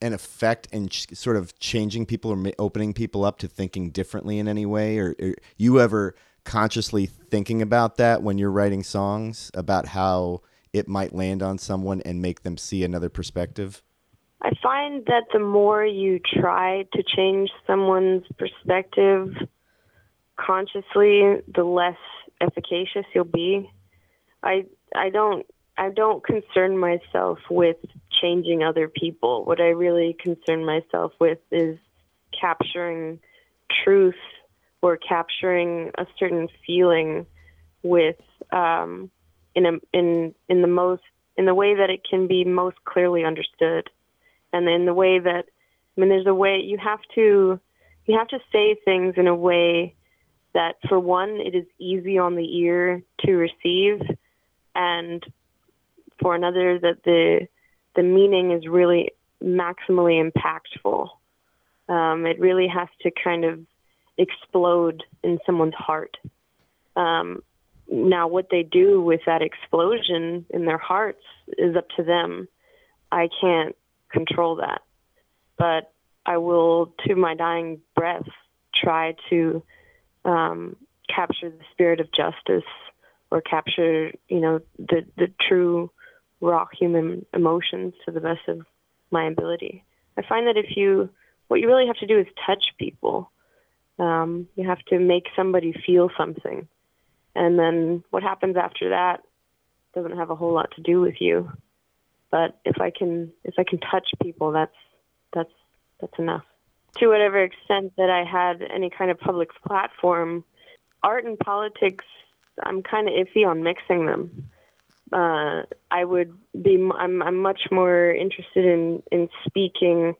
B: an effect in ch- sort of changing people or ma- opening people up to thinking differently in any way? Or, or you ever consciously thinking about that when you're writing songs about how it might land on someone and make them see another perspective?
C: I find that the more you try to change someone's perspective consciously, the less efficacious you'll be. I I don't I don't concern myself with changing other people. What I really concern myself with is capturing truth or capturing a certain feeling with um, in a in in the most in the way that it can be most clearly understood, and in the way that I mean, there's a way you have to you have to say things in a way that, for one, it is easy on the ear to receive, and for another, that the the meaning is really maximally impactful. Um, it really has to kind of explode in someone's heart. Um, now what they do with that explosion in their hearts is up to them. I can't control that. But I will, to my dying breath, try to um, capture the spirit of justice or capture, you know, the, the true raw human emotions to the best of my ability. I find that if you, what you really have to do is touch people. Um, you have to make somebody feel something. And then what happens after that doesn't have a whole lot to do with you. But if I can, if I can touch people, that's, that's, that's enough. To whatever extent that I had any kind of public platform, art and politics, I'm kind of iffy on mixing them uh, I would be I'm I'm much more interested in in speaking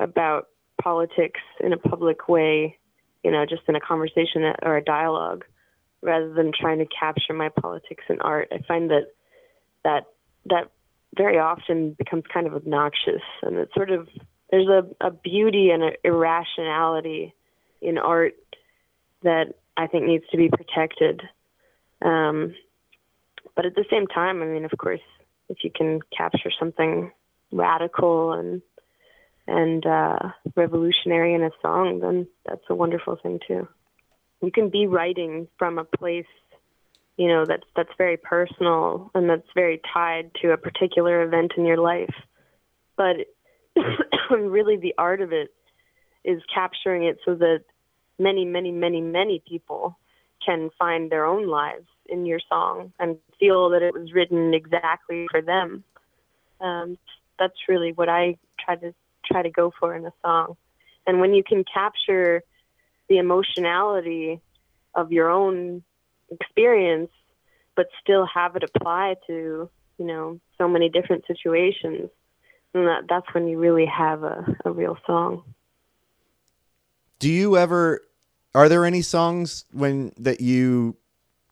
C: about politics in a public way, you know, just in a conversation or a dialogue, rather than trying to capture my politics in art. I find that that that very often becomes kind of obnoxious, and it's sort of there's a, a beauty and an irrationality in art that I think needs to be protected. Um, but at the same time, I mean, of course, if you can capture something radical and and uh, revolutionary in a song, then that's a wonderful thing too. You can be writing from a place, you know, that's that's very personal and that's very tied to a particular event in your life. But really, the art of it is capturing it so that many, many, many, many people can find their own lives in your song and feel that it was written exactly for them. Um, that's really what I try to try to go for in a song. And when you can capture the emotionality of your own experience, but still have it apply to you know so many different situations, and that that's when you really have a, a real song.
B: Do you ever? Are there any songs when that you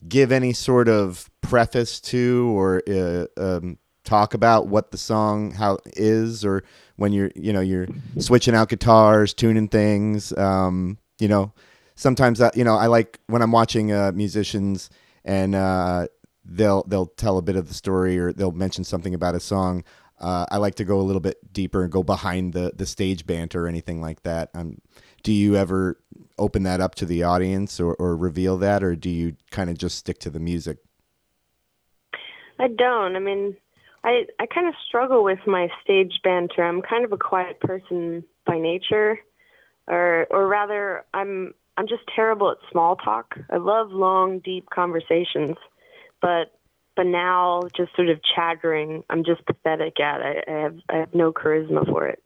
B: give any sort of preface to or uh, um, talk about what the song how is or when you're you know you're switching out guitars tuning things um, you know sometimes you know i like when i'm watching uh, musicians and uh, they'll they'll tell a bit of the story or they'll mention something about a song uh, i like to go a little bit deeper and go behind the the stage banter or anything like that. Um, do you ever open that up to the audience or, or reveal that, or do you kind of just stick to the music?
C: I don't. I mean, I I kind of struggle with my stage banter. I'm kind of a quiet person by nature, or or rather, I'm I'm just terrible at small talk. I love long, deep conversations, but but now just sort of chattering, I'm just pathetic at. I, I have I have no charisma for it.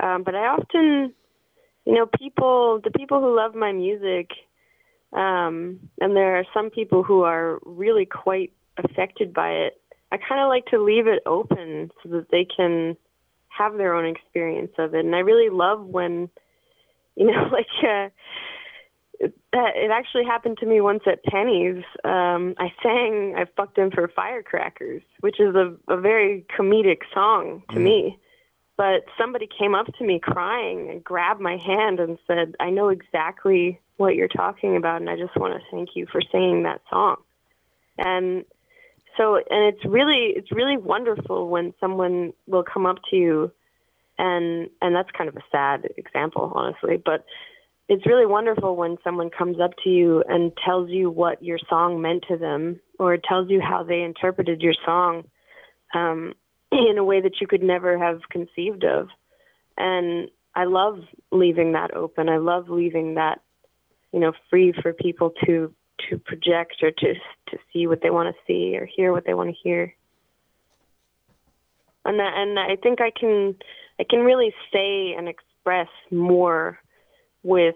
C: Um, but I often you know, people, the people who love my music, um, and there are some people who are really quite affected by it. I kind of like to leave it open so that they can have their own experience of it. And I really love when, you know, like uh, that. It actually happened to me once at Penny's. Um, I sang "I fucked him for firecrackers," which is a, a very comedic song to mm. me. But somebody came up to me crying and grabbed my hand and said, I know exactly what you're talking about, and I just want to thank you for singing that song. And so, and it's really, it's really wonderful when someone will come up to you, and and that's kind of a sad example, honestly, but it's really wonderful when someone comes up to you and tells you what your song meant to them, or tells you how they interpreted your song. Um, in a way that you could never have conceived of. And I love leaving that open. I love leaving that, you know, free for people to to project or to to see what they want to see or hear what they want to hear. And that, and I think I can I can really say and express more with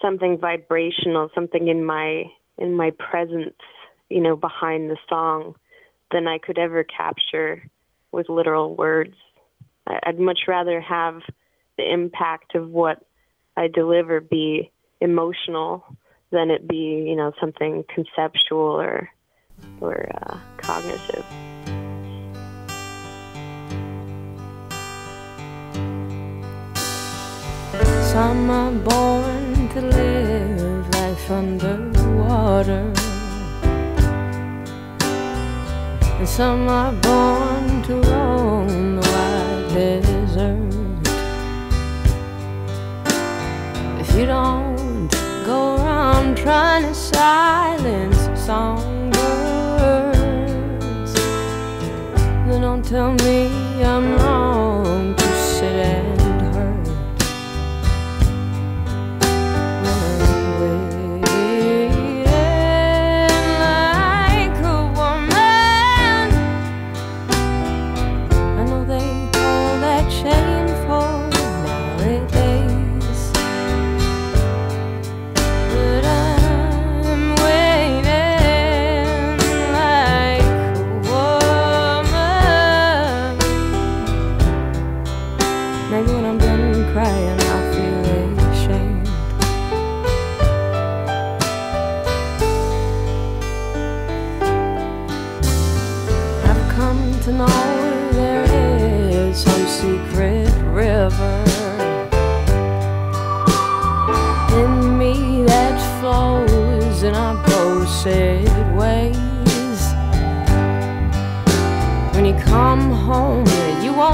C: something vibrational, something in my in my presence, you know, behind the song than I could ever capture with literal words. I'd much rather have the impact of what I deliver be emotional than it be, you know, something conceptual or or uh, cognitive.
A: Some are born to live life underwater some are born to roam the wide desert. If you don't go around trying to silence songbirds, then don't tell me I'm wrong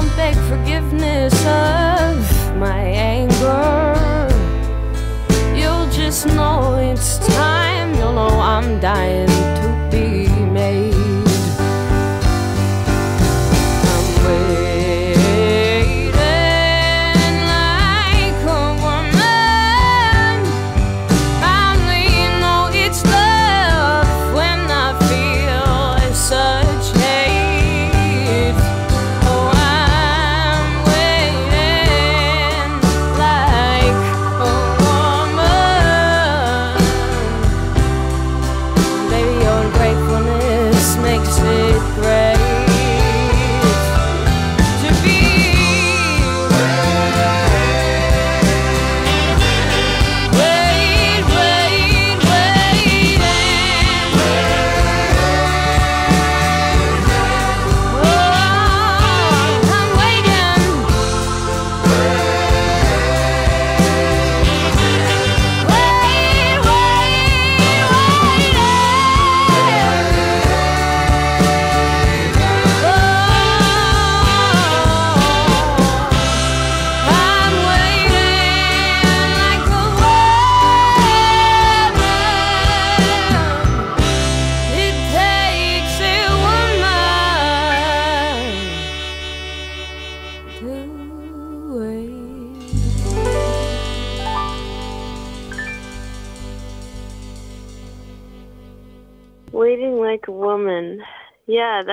A: won't beg forgiveness of my anger. You'll just know it's time. You'll know I'm dying to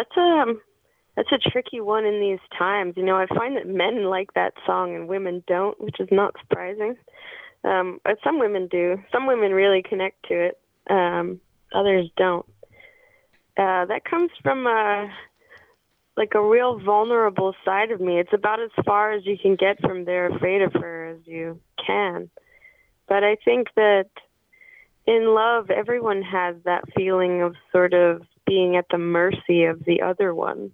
C: that's a um, that's a tricky one in these times. You know, I find that men like that song and women don't, which is not surprising. Um, but some women do. Some women really connect to it. Um, others don't. Uh, that comes from uh, like a real vulnerable side of me. It's about as far as you can get from "They're Afraid of Her" as you can. But I think that in love, everyone has that feeling of sort of being at the mercy of the other one,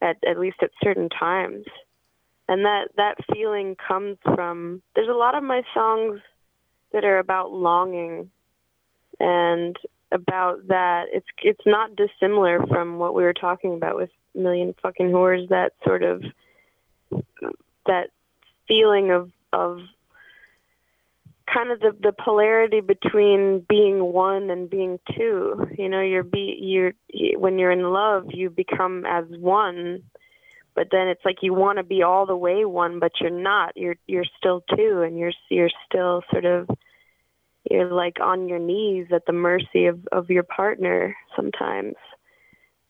C: at at least at certain times, and that that feeling comes from. There's a lot of my songs that are about longing, and about that. It's it's not dissimilar from what we were talking about with Million Fucking Whores. That sort of that feeling of of kind of the the polarity between being one and being two. You know you're be you're you, when you're in love you become as one but then it's like you want to be all the way one but you're not. You're you're still two and you're you're still sort of you're like on your knees at the mercy of of your partner sometimes.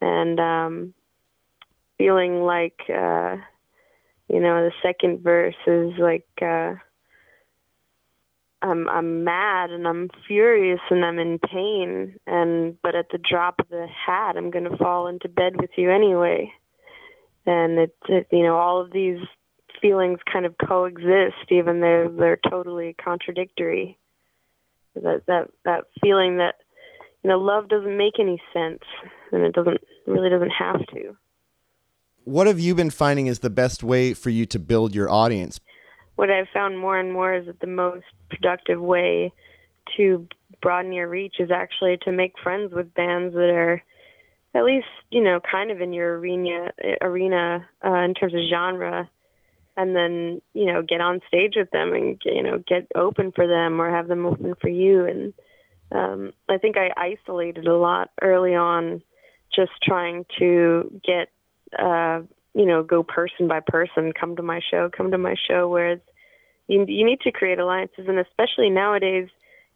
C: And um feeling like uh you know the second verse is like uh I'm I'm mad and I'm furious and I'm in pain and but at the drop of the hat I'm gonna fall into bed with you anyway. And it's it, you know all of these feelings kind of coexist even though they're totally contradictory. That that that feeling that you know love doesn't make any sense and it doesn't really doesn't have to.
B: What have you been finding is the best way for you to build your audience?
C: What I've found more and more is that the most productive way to broaden your reach is actually to make friends with bands that are at least you know kind of in your arena arena uh, in terms of genre and then you know get on stage with them and you know get open for them or have them open for you. And um, I think I isolated a lot early on just trying to get uh, you know go person by person come to my show come to my show whereas you you need to create alliances and especially nowadays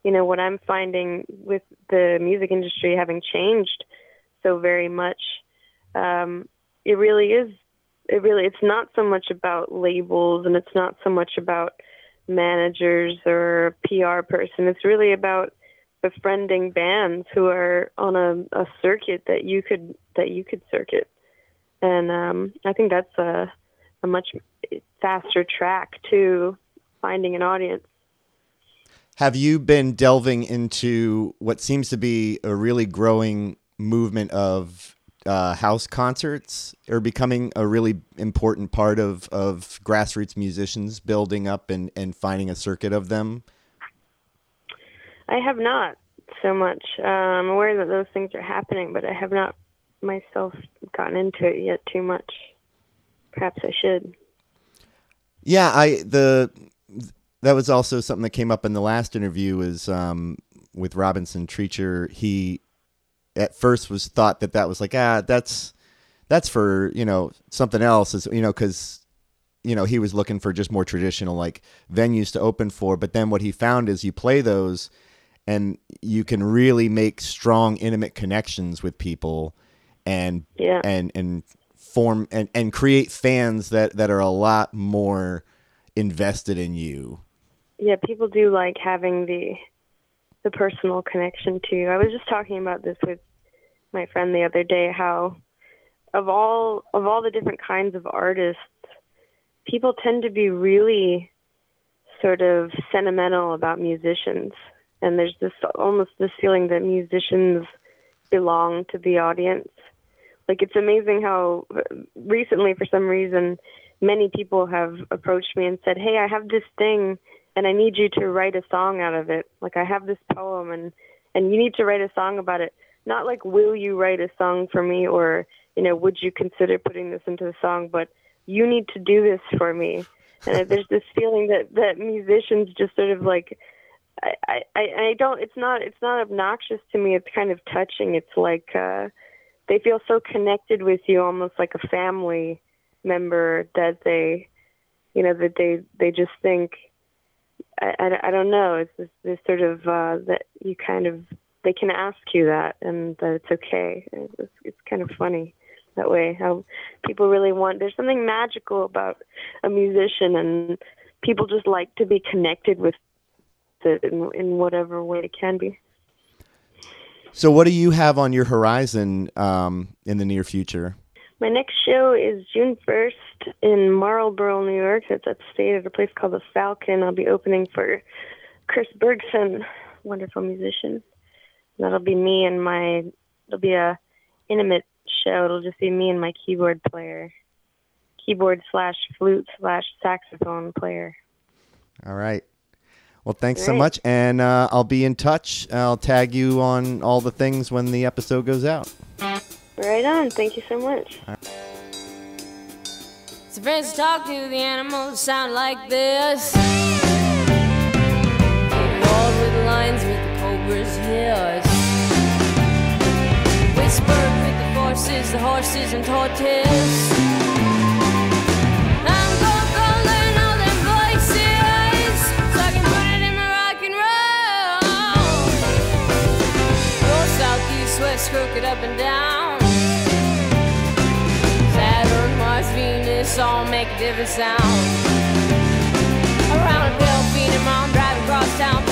C: you know what I'm finding with the music industry having changed so very much um, it really is it really it's not so much about labels and it's not so much about managers or PR person. It's really about befriending bands who are on a, a circuit that you could that you could circuit. And um, I think that's a a much faster track to finding an audience.
B: Have you been delving into what seems to be a really growing movement of uh, house concerts are becoming a really important part of, of grassroots musicians building up and, and finding a circuit of them?
C: I have not so much. Uh, I'm aware that those things are happening, but I have not myself gotten into it yet too much. Perhaps I should.
B: Yeah, I the that was also something that came up in the last interview is um, with Robinson Treacher. He at first was thought that that was like ah that's that's for you know something else is you know because you know he was looking for just more traditional like venues to open for but then what he found is you play those and you can really make strong intimate connections with people and
C: yeah.
B: and and form and, and create fans that that are a lot more invested in you
C: yeah people do like having the the personal connection too i was just talking about this with my friend the other day how of all of all the different kinds of artists, people tend to be really sort of sentimental about musicians. And there's this almost this feeling that musicians belong to the audience. Like it's amazing how recently, for some reason, many people have approached me and said, "Hey, I have this thing, and I need you to write a song out of it. Like I have this poem, and and you need to write a song about it." not like will you write a song for me? or you know would you consider putting this into the song? But you need to do this for me. And there's this feeling that that musicians just sort of like I, I I don't it's not it's not obnoxious to me. It's kind of touching. It's like uh they feel so connected with you almost like a family member that they you know that they they just think I, I, I don't know it's this, this sort of uh that you kind of they can ask you that and that it's okay. It's, it's kind of funny that way how people really want there's something magical about a musician and people just like to be connected with it in, in whatever way it can be.
B: So, what do you have on your horizon um, in the near future?
C: My next show is June 1st in Marlboro, New York. It's upstate at a place called the Falcon. I'll be opening for Chris Bergson, wonderful musician. That'll be me and my. It'll be a intimate show. It'll just be me and my keyboard player, keyboard slash flute slash saxophone player.
B: All right. Well, thanks so much, and uh, I'll be in touch. I'll tag you on all the things when the episode goes out.
C: Right on. Thank you so much.
A: So friends talk to the animals sound like this. Walls with lines with the cobras here whispered with the voices, the horses and tortoise. Crooked up and down. Saturn, Mars, Venus all make a different sound. Around a bell, mom, driving across town,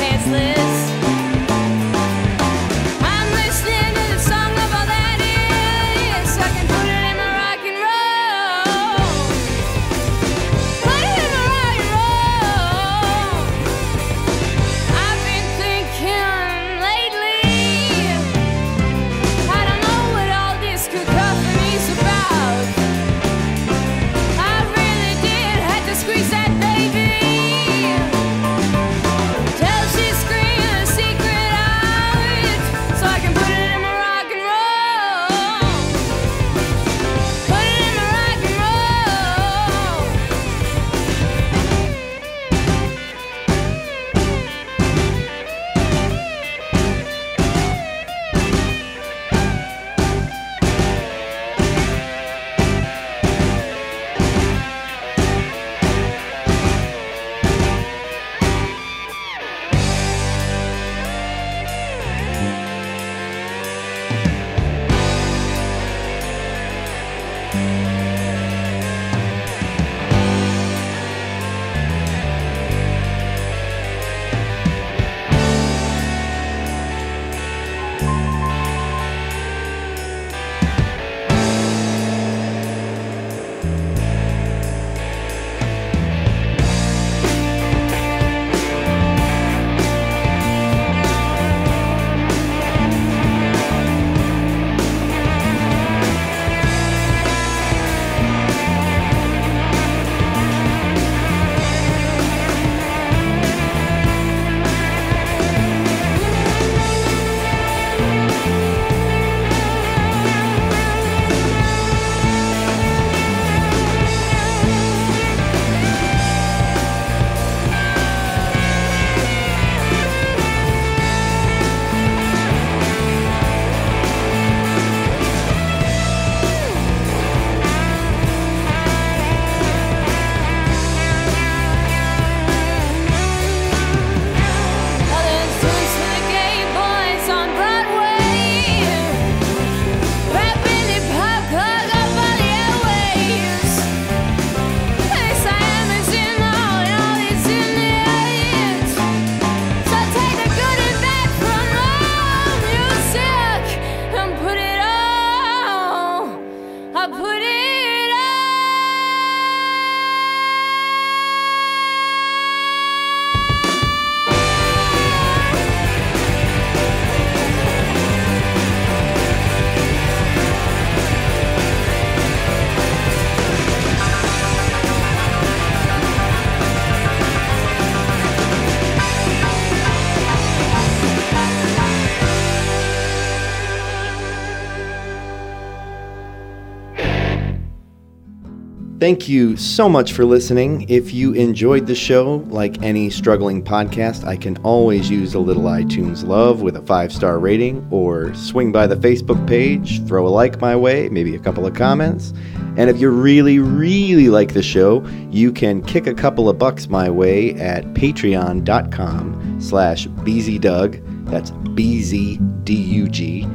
B: Thank you so much for listening. If you enjoyed the show, like any struggling podcast, I can always use a little iTunes love with a five star rating, or swing by the Facebook page, throw a like my way, maybe a couple of comments. And if you really, really like the show, you can kick a couple of bucks my way at patreon.com slash bzdug. That's B-Z-D-U-G.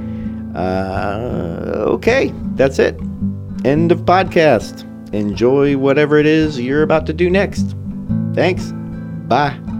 B: Uh, okay, that's it. End of podcast enjoy whatever it is you're about to do next. Thanks. Bye.